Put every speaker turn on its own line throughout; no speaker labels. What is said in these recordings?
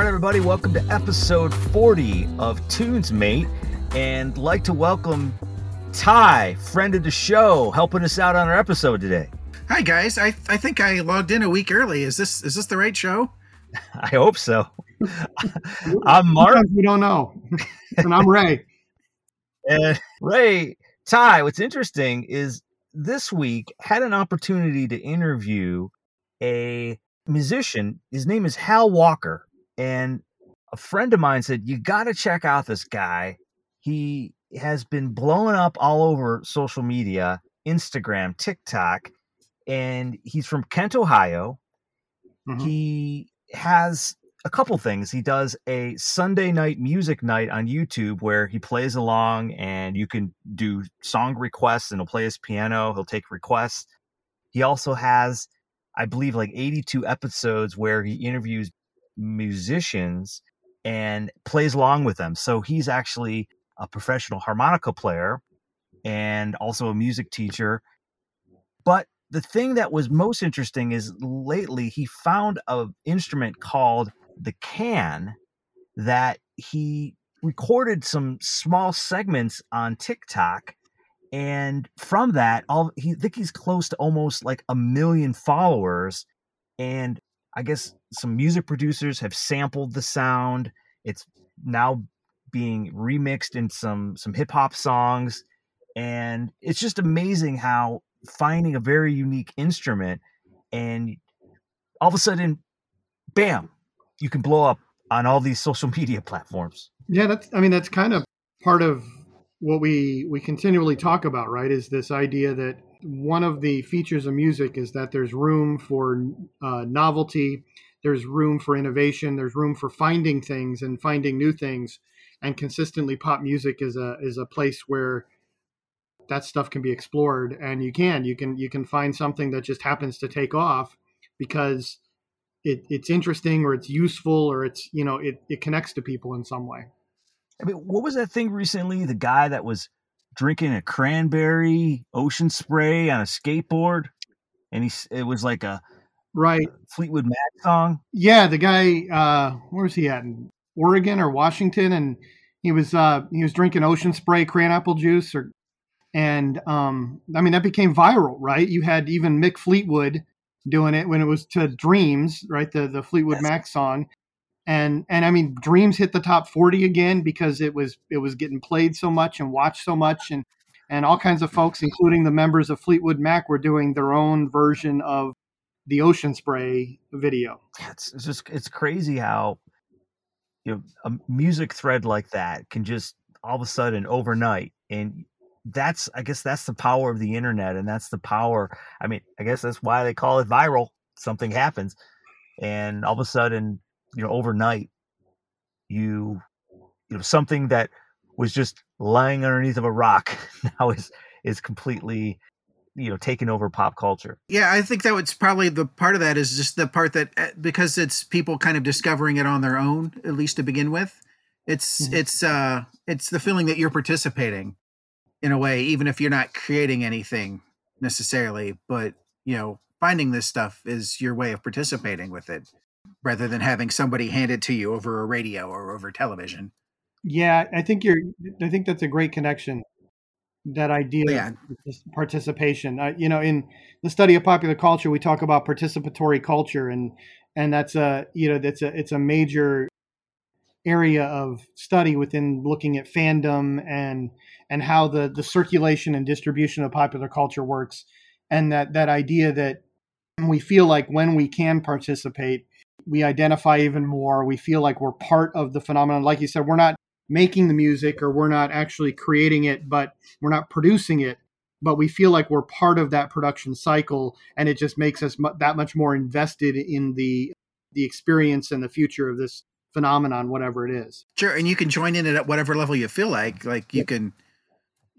All right, everybody, welcome to episode 40 of Tunes Mate, and like to welcome Ty, friend of the show, helping us out on our episode today.
Hi guys, I I think I logged in a week early. Is this is this the right show?
I hope so. I'm Mark.
Sometimes we don't know, and I'm Ray.
And Ray, Ty, what's interesting is this week had an opportunity to interview a musician. His name is Hal Walker. And a friend of mine said, You got to check out this guy. He has been blowing up all over social media, Instagram, TikTok, and he's from Kent, Ohio.
Mhm.
He has a couple things. He does a Sunday night music night on YouTube where he plays along and you can do song requests and he'll play his piano, he'll take requests. He also has, I believe, like 82 episodes where he interviews musicians and plays along with them. So he's actually a professional harmonica player and also a music teacher. But the thing that was most interesting is lately he found an instrument called the khaen that he recorded some small segments on TikTok. And from that, all he I think he's close to almost like a million followers. And I guess some music producers have sampled the sound. It's now being remixed in some some hip hop songs. And it's just amazing how finding a very unique instrument and all of a sudden, bam, you can blow up on all these social media platforms.
Yeah, that's. I mean, that's kind of part of what we we continually talk about, right? Is this idea that one of the features of music is that there's room for uh, novelty, there's room for innovation, there's room for finding things and finding new things, and consistently, pop music is a is a place where that stuff can be explored, and you can you can you can find something that just happens to take off because it, it's interesting or it's useful or it's you know it, it connects to people in some way
I mean, what was that thing recently? The guy that was drinking a cranberry ocean spray on a skateboard, and he it was like a
right.
Fleetwood Mac song.
yeah the guy uh where's he at? In oregon or washington? And he was uh he was drinking ocean spray cran apple juice or and um i mean that became viral right? You had even mick fleetwood doing it when it was to dreams right? The the fleetwood
That's-
mac song. And and i mean dreams hit the top 40 again because it was it was getting played so much and watched so much. And and all kinds of folks including the members of fleetwood mac were doing their own version of the ocean spray video.
It's, it's just it's crazy how you know a music thread like that can just all of a sudden overnight and that's i guess that's the power of the internet and that's the power i mean i guess that's why they call it viral something happens and all of a sudden you know overnight you you know something that was just lying underneath of a rock now is is completely you know taking over pop culture
Yeah, I think that was probably the part of that is just the part that uh, because it's people kind of discovering it on their own, at least to begin with. It's
Mhm.
it's uh it's the feeling that you're participating in a way, even if you're not creating anything necessarily, but you know, finding this stuff is your way of participating with it, rather than having somebody hand it to you over a radio or over television.
Yeah, I think you're. I think that's a great connection. That idea
Yeah.
of participation. Uh, you know, in the study of popular culture, we talk about participatory culture, and and that's a you know that's a it's a major area of study within looking at fandom and and how the the circulation and distribution of popular culture works, and that that idea that we feel like when we can participate, we identify even more. We feel like we're part of the phenomenon. Like you said, we're not making the music or we're not actually creating it, but we're not producing it, but we feel like we're part of that production cycle, and it just makes us that much more invested in the the experience and the future of this phenomenon, whatever it is.
Sure, and you can join in it at whatever level you feel like. Like you can,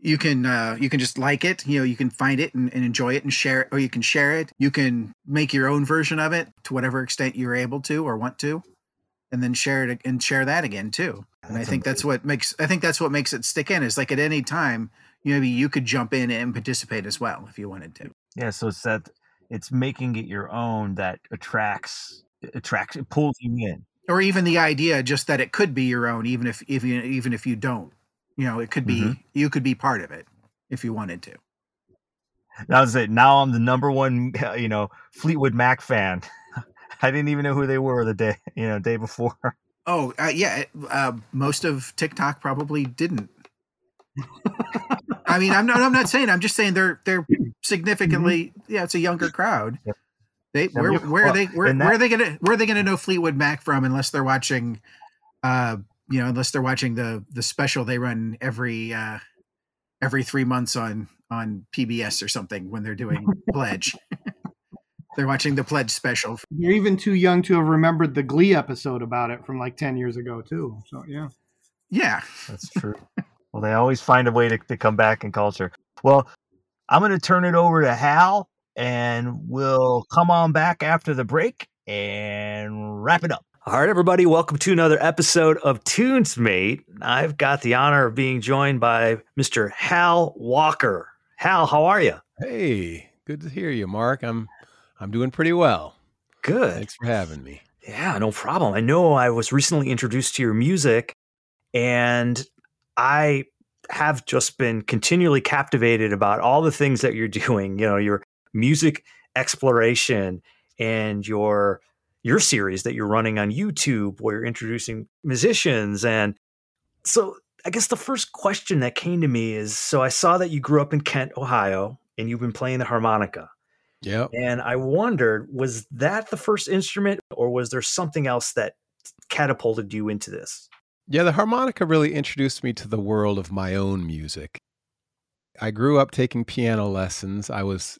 you can, uh, you can just like it. You know, you can find it and, and enjoy it and share it, or you can share it. You can make your own version of it to whatever extent you're able to or want to, and then share it and share that again too. And I
That's
think that's what makes. I think that's what makes it stick in. Is like at any time, you maybe you could jump in and participate as well if you wanted to.
Yeah, so it's that it's making it your own that attracts attracts it pulls you in.
or even the idea just that it could be your own, even if even even if you don't. You know, it could be
Mhm.
you could be part of it if you wanted to.
That was it. Now I'm the number one, you know, Fleetwood Mac fan. I didn't even know who they were the day, you know, day before.
Oh, uh, yeah. Uh, most of TikTok probably didn't. I mean, I'm not. I'm not saying. I'm just saying they're they're significantly. Yeah, it's a younger crowd.
Yep.
They where where are they where,
and
where are they gonna where are they gonna know Fleetwood Mac from unless they're watching, uh, you know, unless they're watching the the special they run every uh every three months on on PBS or something when they're doing Pledge. They're watching the Pledge special.
You're even too young to have remembered the Glee episode about it from like ten years ago too. So yeah.
Yeah.
That's true. well, they always find a way to, to come back in culture. Well, I'm going to turn it over to Hal and we'll come on back after the break and wrap it up. All right, everybody, welcome to another episode of Tunes Mate. I've got the honor of being joined by Mr. Hal Walker. Hal, how are you?
Hey, good to hear you, Mark. I'm I'm doing pretty well.
Good.
Thanks for having me.
Yeah, no problem. I know I was recently introduced to your music and I have just been continually captivated about all the things that you're doing, you know, your music exploration and your your series that you're running on YouTube where you're introducing musicians and so I guess the first question that came to me is so I saw that you grew up in Kent, Ohio and you've been playing the harmonica.
Yep.
And I wondered, was that the first instrument, or was there something else that catapulted you into this?
Yeah, the harmonica really introduced me to the world of my own music. I grew up taking piano lessons. I was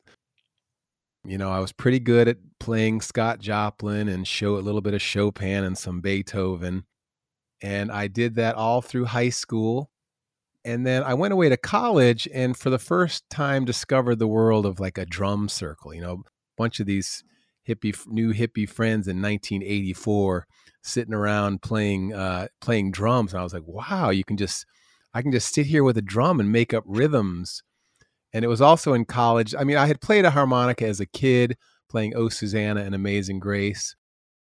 you know, I was pretty good at playing Scott Joplin and show a little bit of Chopin and some Beethoven. And I did that all through high school. And then I went away to college and for the first time discovered the world of like a drum circle, you know, a bunch of these hippie new hippie friends in 1984 sitting around playing uh playing drums and I was like, "Wow, you can just I can just sit here with a drum and make up rhythms." And it was also in college. I mean, I had played a harmonica as a kid, playing Oh Susanna and Amazing Grace.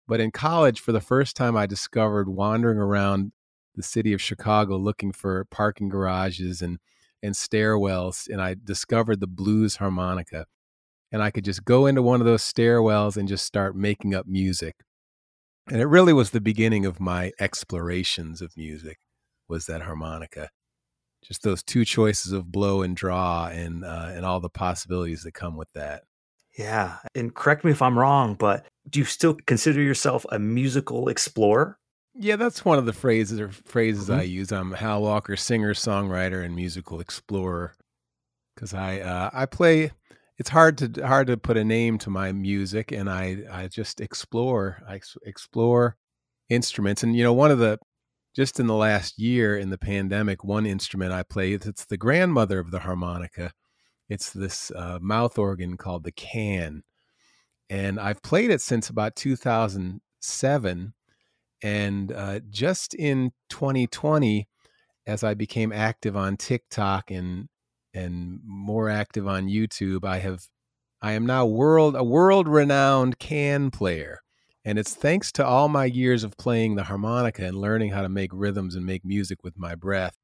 But in college, for the first time, I discovered wandering around the city of Chicago looking for parking garages and and stairwells, and I discovered the blues harmonica. And I could just go into one of those stairwells and just start making up music. And it really was the beginning of my explorations of music was that harmonica just those two choices of blow and draw and uh, and all the possibilities that come with that.
Yeah. And correct me if I'm wrong, but do you still consider yourself a musical explorer?
Yeah, that's one of the phrases or phrases
Mhm.
I use. I'm Hal Walker, singer, songwriter, and musical explorer. Because I uh, I play. It's hard to hard to put a name to my music, and I I just explore. I explore instruments, and you know one of the just in the last year in the pandemic, one instrument I play it's the grandmother of the harmonica. It's this uh, mouth organ called the khaen, and I've played it since about 2007 and uh, just in 2020 as i became active on tiktok and and more active on youtube i have i am now world a world renowned khaen player. And it's thanks to all my years of playing the harmonica and learning how to make rhythms and make music with my breath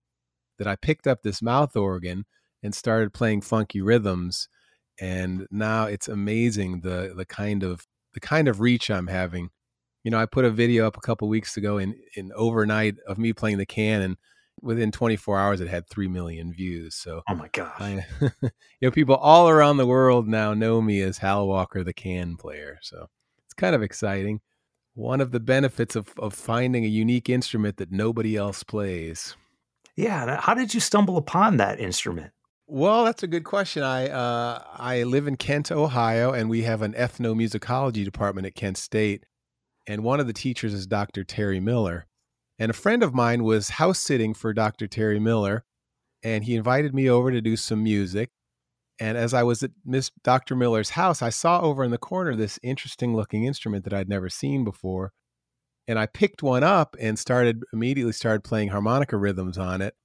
that i picked up this mouth organ and started playing funky rhythms. And now it's amazing the the kind of the kind of reach i'm having you know, I put a video up a couple weeks ago in in overnight of me playing the khaen, and within 24 hours, it had three million views. So,
Oh my gosh.
I, you know, people all around the world now know me as Hal Walker, the khaen player. So it's kind of exciting. One of the benefits of of finding a unique instrument that nobody else plays.
Yeah. How did you stumble upon that instrument?
Well, that's a good question. I uh, I live in Kent, Ohio, and we have an ethnomusicology department at Kent State. And one of the teachers is Dr. Terry Miller. And a friend of mine was house sitting for Dr. Terry Miller, and he invited me over to do some music. And as I was at Miss Dr. Miller's house, I saw over in the corner this interesting looking instrument that I'd never seen before. And I picked one up and started immediately started playing harmonica rhythms on it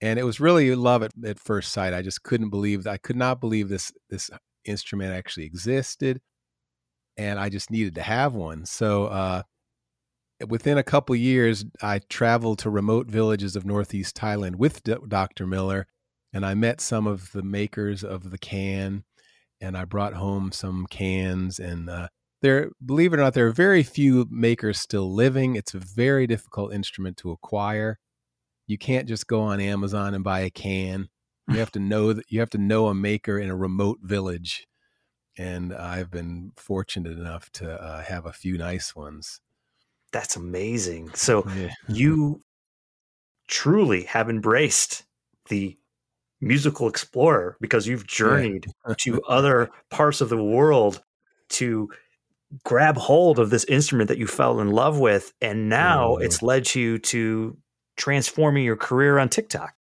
and it was really love at, at first sight. I just couldn't believe I could not believe this this instrument actually existed, and I just needed to have one. So uh, within a couple years, I traveled to remote villages of northeast Thailand with D- Dr. Miller, and I met some of the makers of the khaen, and I brought home some khaens. And uh, there, believe it or not, there are very few makers still living. It's a very difficult instrument to acquire. You can't just go on Amazon and buy a khaen. You have to know that you have to know a maker in a remote village, and I've been fortunate enough to uh, have a few nice ones.
That's amazing. So yeah. you truly have embraced the musical explorer because you've journeyed yeah. to other parts of the world to grab hold of this instrument that you fell in love with and now oh. it's led you to transforming your career on TikTok.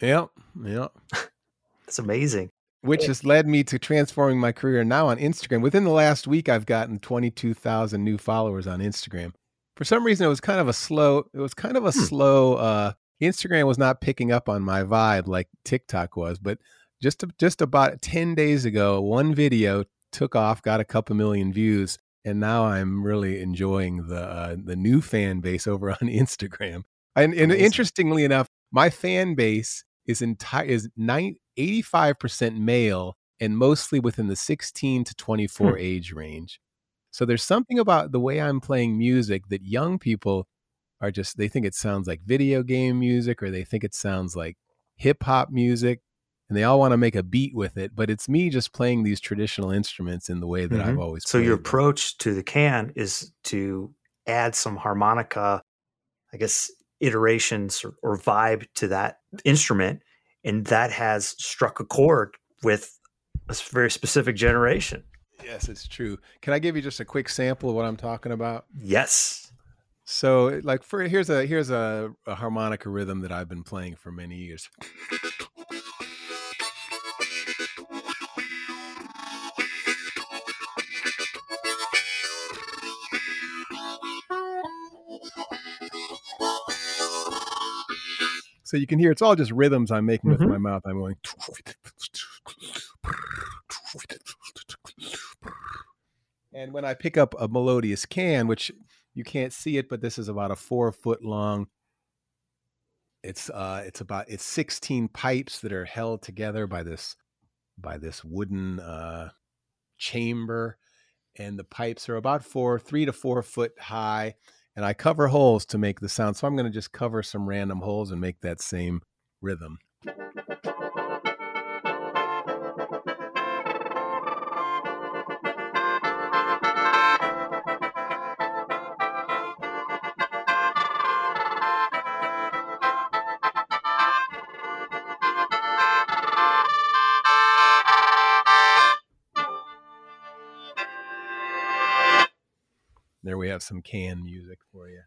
Yep. Yep.
That's amazing.
Which has led me to transforming my career now on Instagram. Within the last week, I've gotten 22,000 new followers on Instagram for some reason it was kind of a slow it was kind of a hmm. slow uh instagram was not picking up on my vibe like tiktok was but just just about 10 days ago one video took off got a couple million views and now i'm really enjoying the uh, the new fan base over on instagram and, and interestingly enough my fan base is entire is 9, 85% male and mostly within the 16 to 24 hmm. age range so there's something about the way I'm playing music that young people are just they think it sounds like video game music or they think it sounds like hip hop music and they all want to make a beat with it, but it's me just playing these traditional instruments in the way that mm-hmm. I've always
So your
them.
approach to the khaen is to add some harmonica, I guess iterations or, or vibe to that instrument and that has struck a chord with a very specific generation.
Yes, it's true. Can I give you just a quick sample of what I'm talking about?
Yes.
So, like, for here's a here's a, a harmonica rhythm that I've been playing for many years. So you khaen hear it's all just rhythms I'm making mm-hmm. with my mouth. I'm going and when I pick up a melodious can, which you can't see it, but this is about a four foot long. It's uh, it's about it's sixteen pipes that are held together by this by this wooden uh, chamber, and the pipes are about four, three to four foot high. And I cover holes to make the sound. So I'm going to just cover some random holes and make that same rhythm. Have some khaen music for you.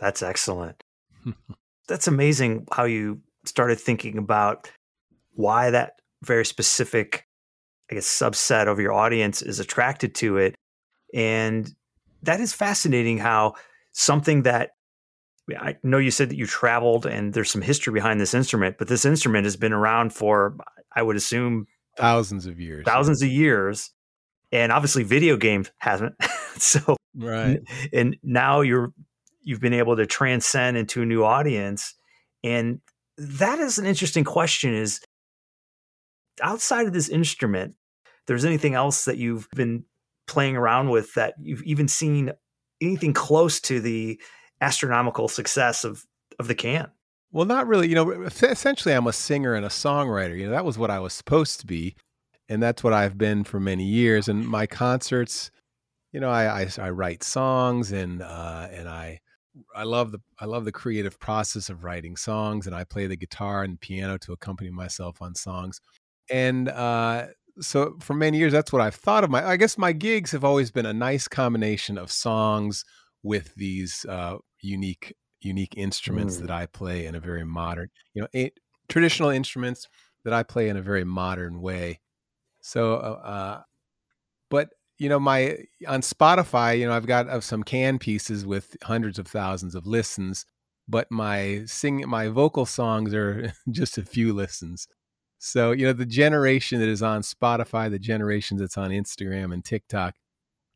That's excellent. That's amazing how you started thinking about why that very specific, I guess, subset of your audience is attracted to it. And that is fascinating how something that I know you said that you traveled and there's some history behind this instrument, but this instrument has been around for, I would assume,
thousands of years.
Thousands of years. And obviously, video games hasn't. so
right.
and now you're you've been able to transcend into a new audience and that is an interesting question is outside of this instrument there's anything else that you've been playing around with that you've even seen anything close to the astronomical success of of the khaen?
Well not really you know essentially i'm a singer and a songwriter you know that was what i was supposed to be and that's what i've been for many years and my concerts you know, I, I, I write songs and uh, and I I love the I love the creative process of writing songs, and I play the guitar and piano to accompany myself on songs. And uh, so for many years, that's what I've thought of my. I guess my gigs have always been a nice combination of songs with these uh, unique unique instruments mm. that I play in a very modern, you know, a, traditional instruments that I play in a very modern way. So, uh, uh but you know my on spotify you know i've got uh, some khaen pieces with hundreds of thousands of listens but my sing my vocal songs are just a few listens so you know the generation that is on spotify the generation that's on instagram and tiktok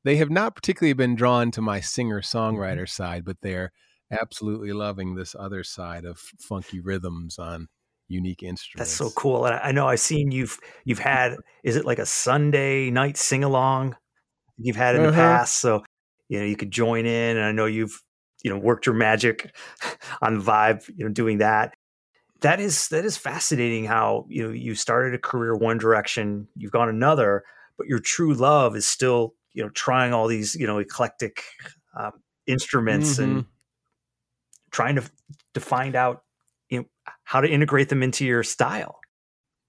they have not particularly been drawn to my singer
Mm-hmm.
songwriter side, but they're absolutely loving this other side of funky rhythms on unique instruments.
That's so cool. And I I know I've seen you've you've had is it like a Sunday night sing along you've had in the
Uh-huh.
past? So you know you could join in, and I know you've you know worked your magic on Vibe, you know, doing that. That is that is fascinating. How you know you started a career one direction, you've gone another, but your true love is still you know trying all these you know eclectic um, instruments and
Mhm.
trying to to find out you know how to integrate them into your style.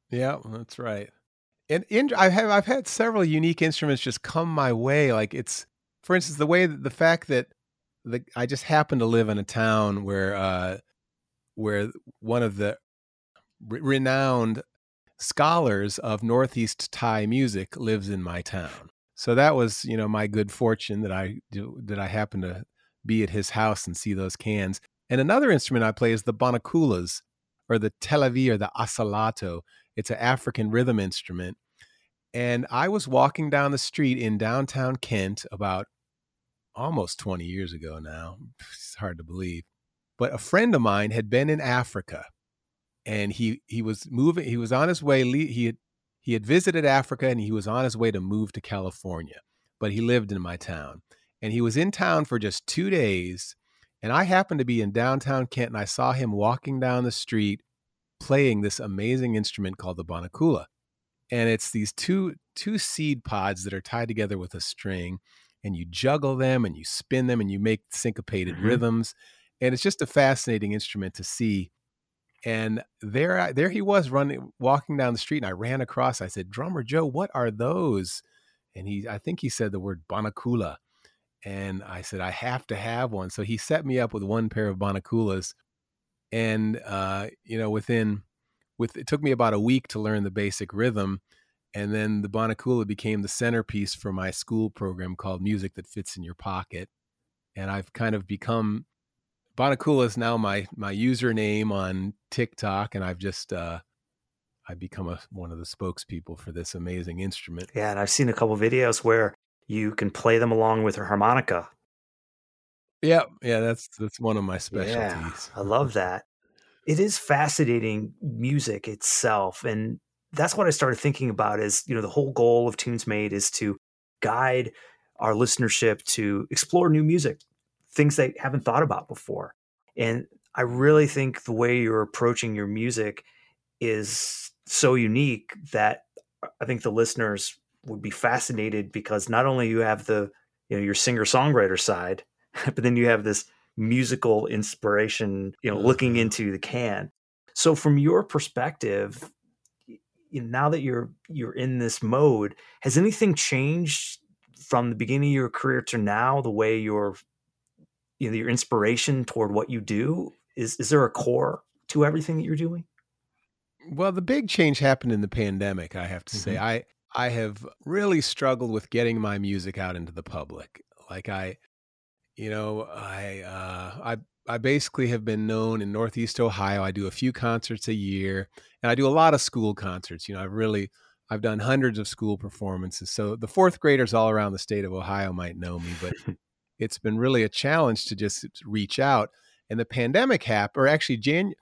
Yeah, that's right. And in, I have I've had several unique instruments just come my way. Like it's, for instance, the way that the fact that the I just happen to live in a town where uh, where one of the re- renowned scholars of Northeast Thai music lives in my town. So that was, you know, my good fortune that I that I happened to be at his house and see those khaens. And another instrument I play is the banakulas or the telavi or the asalato. It's an African rhythm instrument. And I was walking down the street in downtown Kent about almost 20 years ago now. It's hard to believe. But a friend of mine had been in Africa and he he was moving he was on his way he had he had visited Africa and he was on his way to move to California. But he lived in my town. And he was in town for just 2 days and I happened to be in downtown Kent and I saw him walking down the street playing this amazing instrument called the banakula. And it's these two two seed pods that are tied together with a string and you juggle them and you spin them and you make syncopated
Mhm.
rhythms and it's just a fascinating instrument to see. And there I- there he was running walking down the street and I ran across I said, "Drummer Joe, what are those?" And he I think he said the word banakula. And I said, I have to have one. So he set me up with one pair of banakulas. And uh, you know, within with it took me about a week to learn the basic rhythm. And then the Bonacula became the centerpiece for my school program called Music That Fits in Your Pocket. And I've kind of become Bonacula is now my my username on TikTok, and I've just uh, I've become a, one of the spokespeople for this amazing instrument.
Yeah, and I've seen a couple videos where you can play them along with your harmonica.
Yeah, yeah, that's that's one of my
Yeah,
specialties.
I love that. It is fascinating music itself, and that's what I started thinking about. Is you know the whole goal of Tunes Mate is to guide our listenership to explore new music, things they haven't thought about before. And I really think the way you're approaching your music is so unique that I think the listeners would be fascinated because not only you have the you know your singer songwriter side, but then you have this musical inspiration, you know, looking
Mhm.
into the khaen. So from your perspective, you know, now that you're you're in this mode, has anything changed from the beginning of your career to now? The way your you know your inspiration toward what you do is is there a core to everything that you're doing?
Well, the big change happened in the pandemic, I have to say.
Mhm.
I I have really struggled with getting my music out into the public. Like I you know, I uh I I basically have been known in Northeast Ohio. I do a few concerts a year and I do a lot of school concerts. You know, I've really I've done hundreds of school performances. So the fourth graders all around the state of Ohio might know me, but it's been really a challenge to just reach out. And the pandemic happened, or actually, Jan,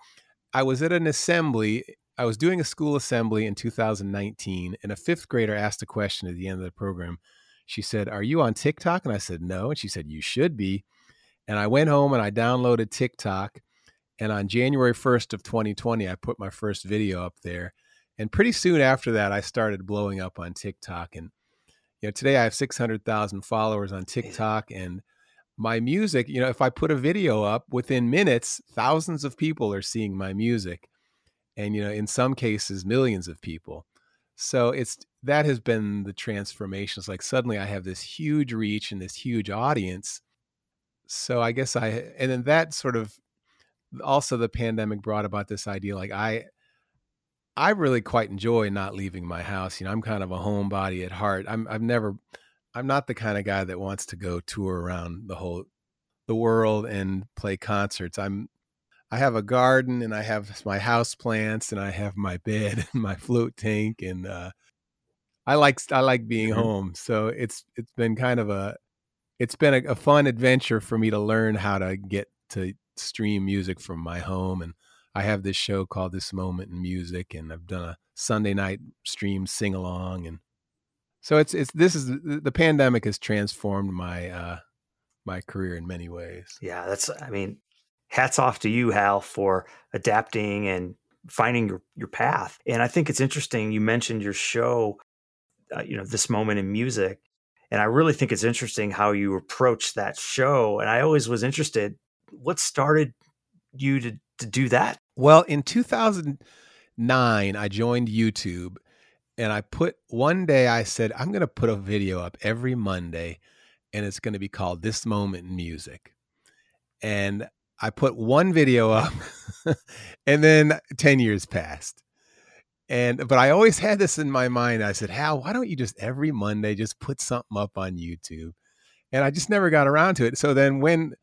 I was at an assembly. I was doing a school assembly in 2019, and a fifth grader asked a question at the end of the program. She said, Are you on TikTok? And I said, No. And she said, You should be. And I went home and I downloaded TikTok. And on January 1st of 2020, I put my first video up there. And pretty soon after that, I started blowing up on TikTok. And you know, today I have 600,000 followers on TikTok. And my music, you know, if I put a video up within minutes, thousands of people are seeing my music. And, you know, in some cases, millions of people. So it's that has been the transformation. It's like suddenly I have this huge reach and this huge audience. So I guess I, and then that sort of also the pandemic brought about this idea like I, I really quite enjoy not leaving my house. You know, I'm kind of a homebody at heart. I'm I've never I'm not the kind of guy that wants to go tour around the whole the world and play concerts. I'm I have a garden and I have my house plants and I have my bed and my float tank and uh I like I like being
Mhm.
home. So it's it's been kind of a it's been a, a fun adventure for me to learn how to get to stream music from my home and I have this show called This Moment in Music and I've done a Sunday night stream sing along and so it's it's this is the, the pandemic has transformed my uh my career in many ways.
Yeah, that's I mean, hats off to you, Hal, for adapting and finding your, your path. And I think it's interesting you mentioned your show, uh, you know, this moment in music. And I really think it's interesting how you approach that show. And I always was interested, what started you to, to do that?
Well, in 2009, I joined YouTube and I put one day I said, I'm going to put a video up every Monday and it's going to be called This Moment in Music. And I put one video up and then 10 years passed. And but I always had this in my mind. I said, Hal, why don't you just every Monday just put something up on YouTube? And I just never got around to it. So then when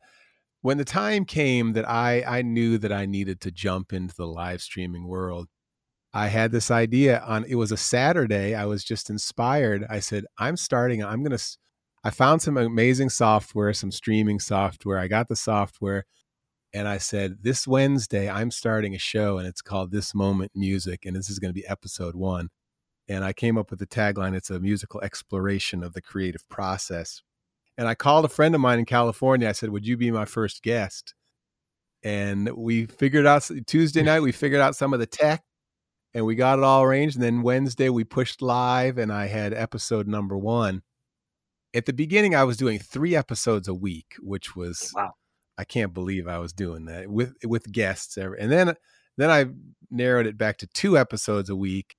when the time came that I I knew that I needed to jump into the live streaming world, I had this idea on it was a Saturday. I was just inspired. I said, I'm starting, I'm to I found some amazing software, some streaming software. I got the software and I said, This Wednesday, I'm starting a show and it's called This Moment Music. And this is going to be episode one. And I came up with the tagline it's a musical exploration of the creative process. And I called a friend of mine in California. I said, Would you be my first guest? And we figured out Tuesday night, we figured out some of the tech and we got it all arranged. And then Wednesday, we pushed live and I had episode number one at the beginning I was doing three episodes a week, which was
Wow.
I can't believe I was doing that with with guests. And then then I narrowed it back to two episodes a week.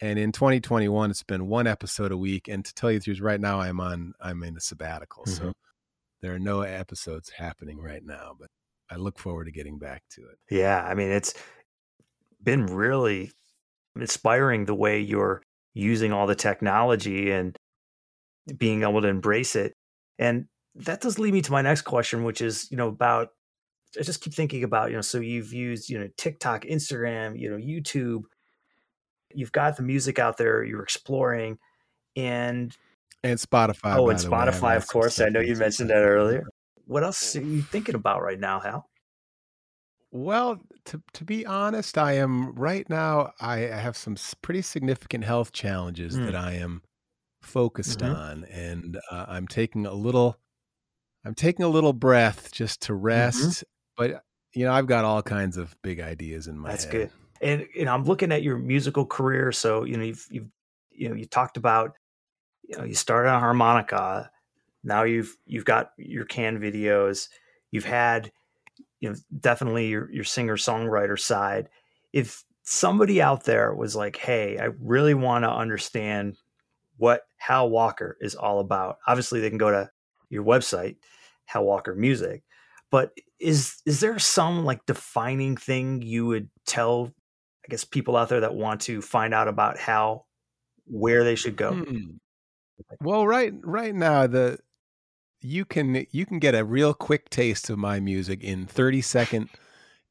And in 2021, it's been one episode a week. And to tell you the truth, right now I'm on I'm in a sabbatical,
Mhm.
so there are no episodes happening right now. But I look forward to getting back to it.
Yeah, I mean, it's been really inspiring the way you're using all the technology and being able to embrace it. And that does lead me to my next question, which is, you know, about I just keep thinking about, you know, so you've used, you know, TikTok, Instagram, you know, YouTube, you've got the music out there, you're exploring, and
And Spotify.
oh, and
way,
Spotify, of course. I know you mentioned that earlier. What else are you thinking about right now, Hal?
Well, to to be honest, I am right now. I have some pretty significant health challenges
Mm.
that I am focused
Mhm.
on, and uh, I'm taking a little. I'm taking a little breath just to mm-hmm. rest, but you know, I've got all kinds of big ideas in my head.
That's
head.
good. And you know, I'm looking at your musical career. So you know, you've you've you know, you talked about you know, you started on harmonica. Now you've you've got your khaen videos. You've had you know definitely your your singer songwriter side. If somebody out there was like, "Hey, I really want to understand what Hal Walker is all about," obviously they can go to your website, Hal Walker Music. But is is there some like defining thing you would tell, I guess, people out there that want to find out about how where they should go?
Hmm. Well, right right now the you can you can get a real quick taste of my music in 30 second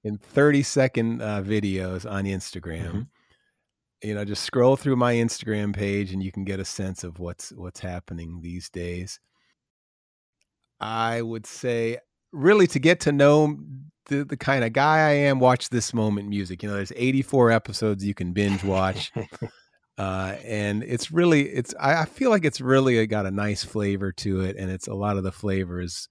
in 30 second uh, videos on Instagram.
Mhm.
You know, just scroll through my Instagram page and you can get a sense of what's what's happening these days. I would say really to get to know the, the kind of guy I am, watch this moment music. You know, there's 84 episodes you can binge watch uh, and it's really it's I, I feel like it's really got a nice flavor to it, and it's a lot of the flavors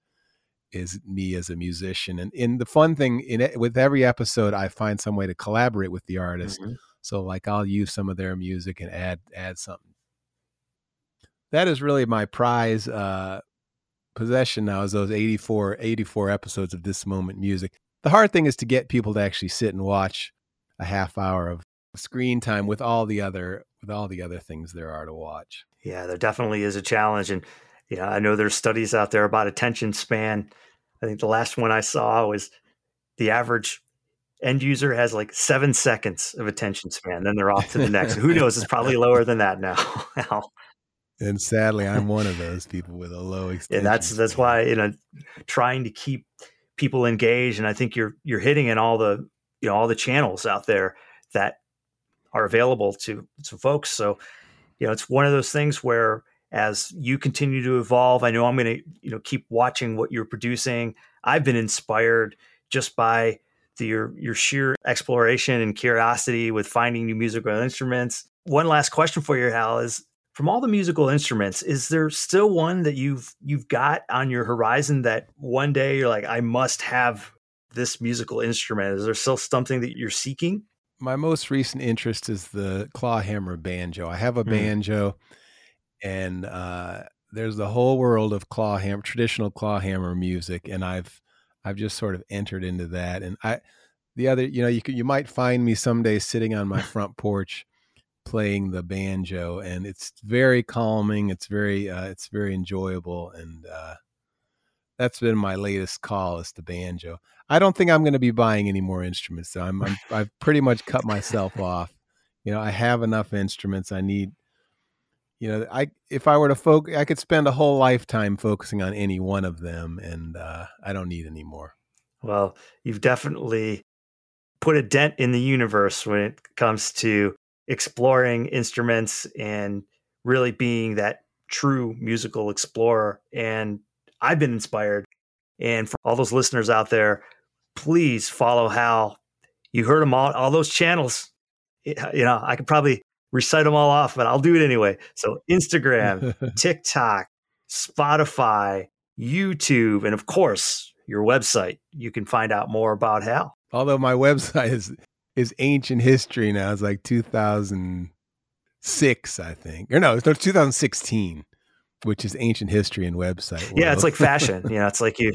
is me as a musician. And in the fun thing in it, with every episode, I find some way to collaborate with the artist.
Mhm.
So like I'll use some of their music and add add something. That is really my prize uh, possession now is those 84, 84 episodes of this moment music. The hard thing is to get people to actually sit and watch a half hour of screen time with all the other with all the other things there are to watch.
Yeah, there definitely is a challenge, and you know, I know there's studies out there about attention span. I think the last one I saw was the average end user has like seven seconds of attention span, then they're off to the next. Who knows? It's probably lower than that now.
And sadly, I'm one of those people with a low extension.
and that's that's why you know trying to keep people engaged and i think you're you're hitting in all the you know all the channels out there that are available to to folks so you know, it's one of those things where as you continue to evolve, I know I'm going to, you know, keep watching what you're producing. I've been inspired just by the, your your sheer exploration and curiosity with finding new musical instruments. One last question for you, Hal, is from all the musical instruments, is there still one that you've you've got on your horizon that one day you're like, I must have this musical instrument? Is there still something that you're seeking?
My most recent interest is the clawhammer banjo. I have a mm. banjo and uh, there's the whole world of clawhammer, traditional clawhammer music, and I've I've just sort of entered into that. And I, the other, you know, you could, you might find me someday sitting on my front porch playing the banjo, and it's very calming. It's very uh, it's very enjoyable, and uh, that's been my latest call is the banjo. I don't think I'm going to be buying any more instruments. So I'm, I'm I've pretty much cut myself off. You know, I have enough instruments. I need you know i if i were to focus i could spend a whole lifetime focusing on any one of them and uh, i don't need any more
well you've definitely put a dent in the universe when it comes to exploring instruments and really being that true musical explorer and i've been inspired and for all those listeners out there please follow hal you heard them all all those channels uh, you know i could probably recite them all off, but I'll do it anyway. So Instagram, TikTok, Spotify, YouTube, and of course your website. You can find out more about Hal.
Although my website is is ancient history now. It's like 2006, I think, or no, it's 2016, which is ancient history and website. World.
Yeah, it's like fashion. you know, it's like you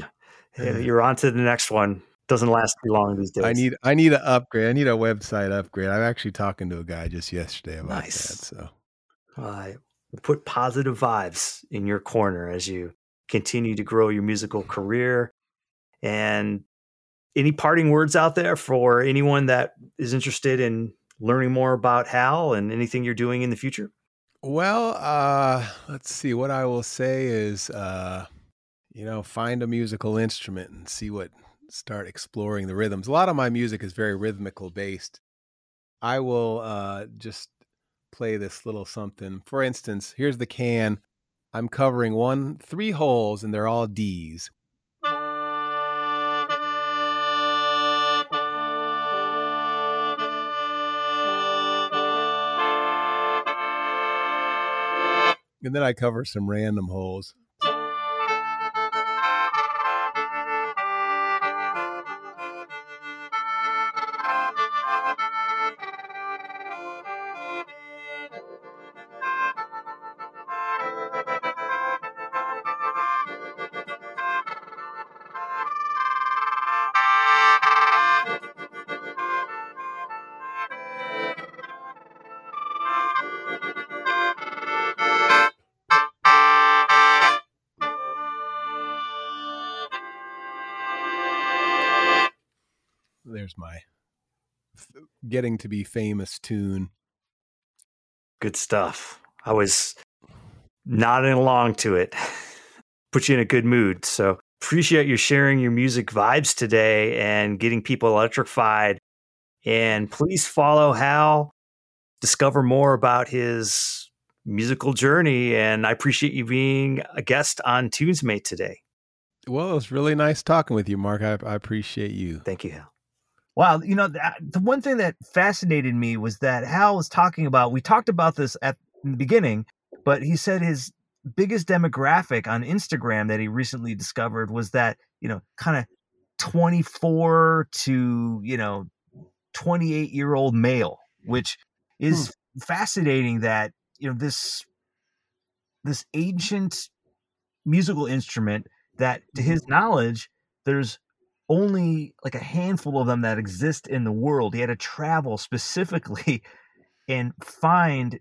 you're on to the next one doesn't last too long these days.
I need I need an upgrade. I need a website upgrade. I'm actually talking to a guy just yesterday about nice. that. So
I put positive vibes in your corner as you continue to grow your musical career. And any parting words out there for anyone that is interested in learning more about Hal and anything you're doing in the future?
Well, uh, let's see. What I will say is, uh, you know, find a musical instrument and see what start exploring the rhythms. A lot of my music is very rhythmical based. I will uh, just play this little something. For instance, here's the khaen. I'm covering one, three holes, and they're all D's. And then I cover some random holes. My getting to be famous tune.
Good stuff. I was nodding along to it. Put you in a good mood. So appreciate you sharing your music vibes today and getting people electrified. And please follow Hal, discover more about his musical journey. And I appreciate you being a guest on Tunesmate today.
Well, it was really nice talking with you, Mark. I, I appreciate you.
Thank you, Hal.
Wow, you know, the one thing that fascinated me was that Hal was talking about. We talked about this at the beginning, but he said his biggest demographic on Instagram that he recently discovered was that you know, kind of twenty four to you know, twenty eight year old male, which is hmm. fascinating. That you know this this ancient musical instrument that, to his mm-hmm. knowledge, there's only like a handful of them that exist in the world. He had to travel specifically and find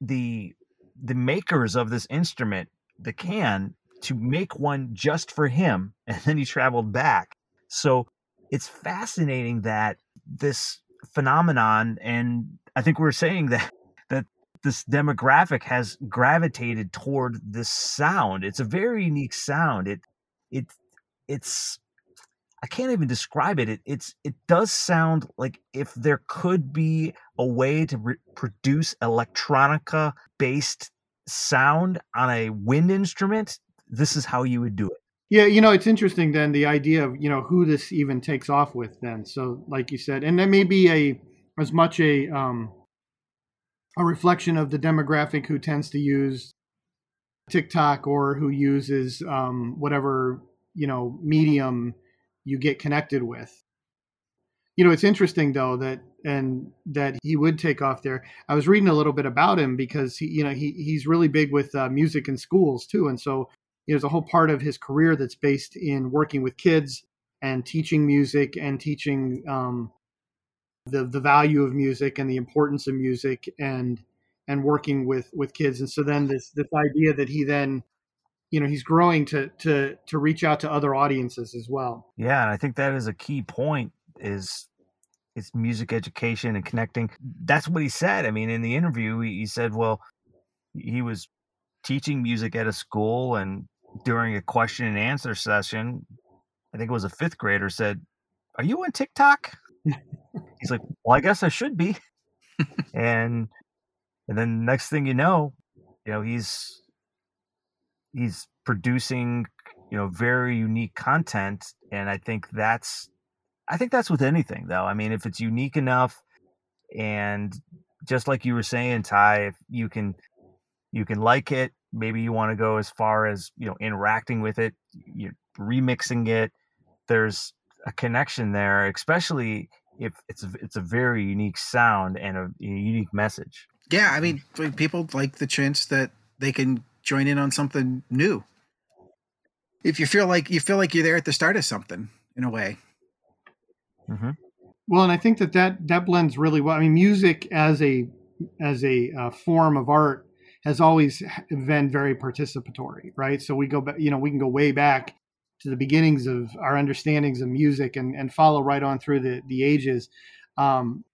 the the makers of this instrument, the khaen, to make one just for him, and then he traveled back. So it's fascinating that this phenomenon, and I think we're saying that that this demographic has gravitated toward this sound. It's a very unique sound. It it it's
I can't even describe it. it. It's it does sound like if there could be a way to re- produce electronica based sound on a wind instrument, this is how you would do it.
Yeah, you know, it's interesting then the idea of, you know, who this even takes off with then. So like you said, and that may be a as much a um a reflection of the demographic who tends to use TikTok or who uses um whatever, you know, medium you get connected with. You know, it's interesting though that and that he would take off there. I was reading a little bit about him because he, you know, he he's really big with uh, music in schools too, and so there's a whole part of his career that's based in working with kids and teaching music and teaching um, the the value of music and the importance of music and and working with with kids. And so then this this idea that he then you know he's growing to to to reach out to other audiences as well.
Yeah and i think that is a key point is it's music education and connecting. That's what he said. I mean in the interview he, he said well he was teaching music at a school and during a question and answer session i think it was a fifth grader said are you on tiktok? He's like well i guess i should be. And and then next thing you know you know he's he's producing you know very unique content and i think that's i think that's with anything though. I mean if it's unique enough and just like you were saying ty if you can you can like it maybe you want to go as far as you know interacting with it you're remixing it there's a connection there especially if it's a, it's a very unique sound and a, a unique message.
Yeah i mm-hmm. mean people like the chance that they can join in on something new. If you feel like you feel like you're there at the start of something in a way.
Mm-hmm. Well, and I think that, that that blends really well. I mean, music as a as a uh, form of art has always been very participatory, right? So we go back, you know, we can go way back to the beginnings of our understandings of music and, and follow right on through the, the ages. Um,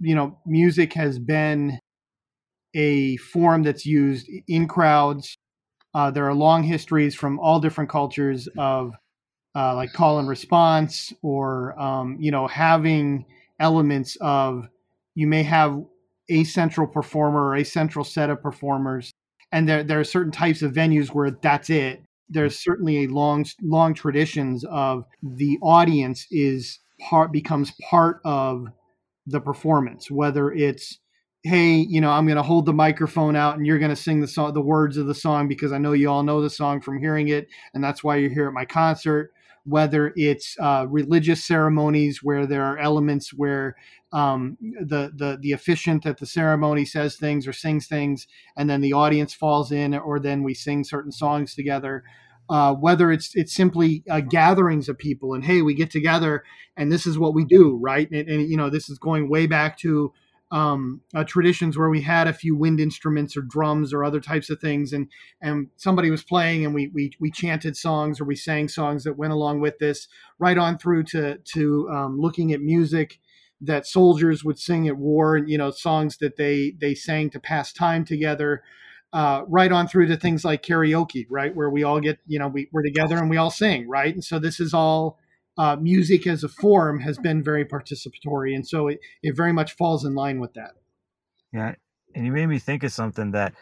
you know, music has been a form that's used in crowds. Uh, there are long histories from all different cultures of uh, like call and response, or um, you know having elements of you may have a central performer or a central set of performers, and there there are certain types of venues where that's it. There's certainly a long long traditions of the audience is part becomes part of the performance, whether it's hey, you know, I'm going to hold the microphone out and you're going to sing the song, the words of the song because I know you all know the song from hearing it, and that's why you're here at my concert. Whether it's uh, religious ceremonies where there are elements where um, the the the officiant at the ceremony says things or sings things, and then the audience falls in, or then we sing certain songs together. Uh, whether it's it's simply uh, gatherings of people and hey, we get together and this is what we do, right? And, and you know, this is going way back to um, uh, traditions where we had a few wind instruments or drums or other types of things, and and somebody was playing, and we we we chanted songs or we sang songs that went along with this, right on through to to um, looking at music that soldiers would sing at war, and you know songs that they they sang to pass time together. Uh, right on through to things like karaoke, right, where we all get, you know, we, we're together and we all sing, right, and so this is all uh, music as a form has been very participatory, and so it, it very much falls in line with that.
Yeah, and you made me think of something that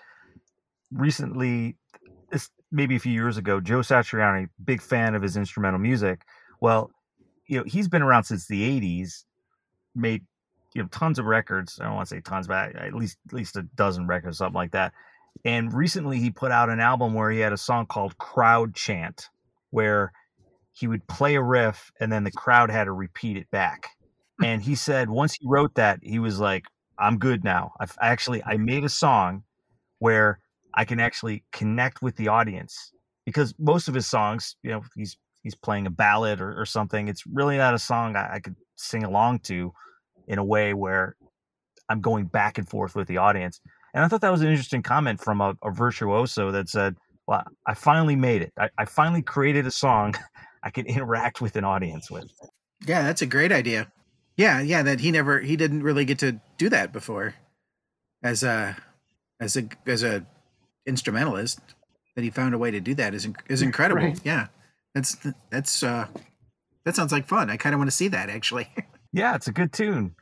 recently, maybe a few years ago, Joe Satriani, big fan of his instrumental music. Well, you know, he's been around since the '80s, made you know tons of records. I don't want to say tons, but at least at least a dozen records, something like that. And recently, he put out an album where he had a song called "Crowd Chant," where he would play a riff and then the crowd had to repeat it back. And he said once he wrote that, he was like, I'm good now. I've actually I made a song where I can actually connect with the audience because most of his songs, you know, he's he's playing a ballad or, or something. It's really not a song I, I, could sing along to in a way where I'm going back and forth with the audience. And I thought that was an interesting comment from a, a virtuoso that said, "Well, I finally made it. I, I finally created a song I can interact with an audience with.
Yeah, that's a great idea. Yeah, yeah, that he never he didn't really get to do that before as a as a as a instrumentalist that he found a way to do that is is incredible. Right. Yeah. That's that's uh That sounds like fun. I kind of want to see that actually.
yeah, it's a good tune.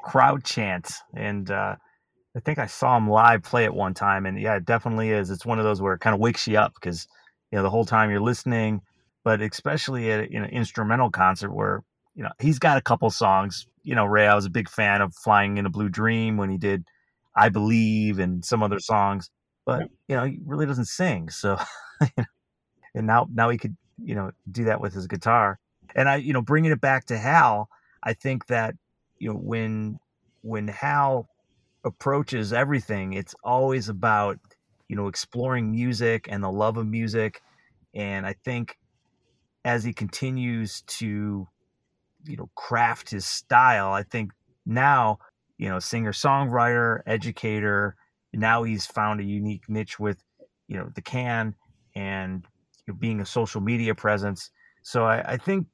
Crowd chant. And uh, I think I saw him live play it one time. And yeah, it definitely is. It's one of those where it kind of wakes you up because, you know, the whole time you're listening, but especially at an instrumental concert where, you know, he's got a couple songs. You know, Ray, I was a big fan of Flying in a Blue Dream when he did I Believe and some other songs, but, you know, he really doesn't sing. So, and now, now he could, you know, do that with his guitar. And I, you know, bringing it back to Hal, I think that, you know, when, when Hal approaches everything, it's always about, you know, exploring music and the love of music. And I think as he continues to, you know, craft his style, I think now, you know, singer songwriter, educator, now he's found a unique niche with, you know, the khaen and you know, being a social media presence. So I, I think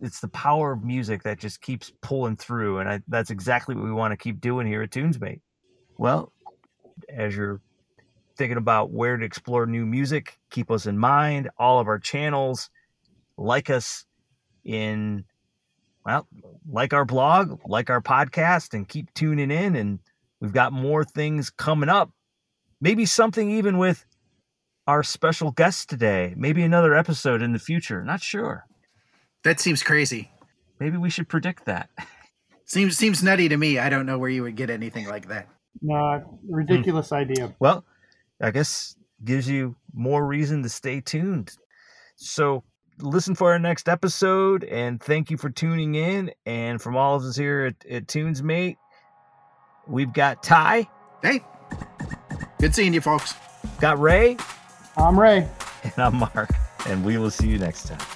it's the power of music that just keeps pulling through, and I, that's exactly what we want to keep doing here at Tunes Mate. Well, as you're thinking about where to explore new music, keep us in mind. All of our channels, like us in, well, like our blog, like our podcast, and keep tuning in. And we've got more things coming up. Maybe something even with our special guest today. Maybe another episode in the future. Not sure.
That seems crazy.
Maybe we should predict that.
Seems seems nutty to me. I don't know where you would get anything like that.
No, ridiculous idea.
Well, I guess gives you more reason to stay tuned. So listen for our next episode and thank you for tuning in. And from all of us here at, at Tunes Mate, we've got Ty.
Hey. Good seeing you folks.
Got Ray.
I'm Ray.
And I'm Mark. And we will see you next time.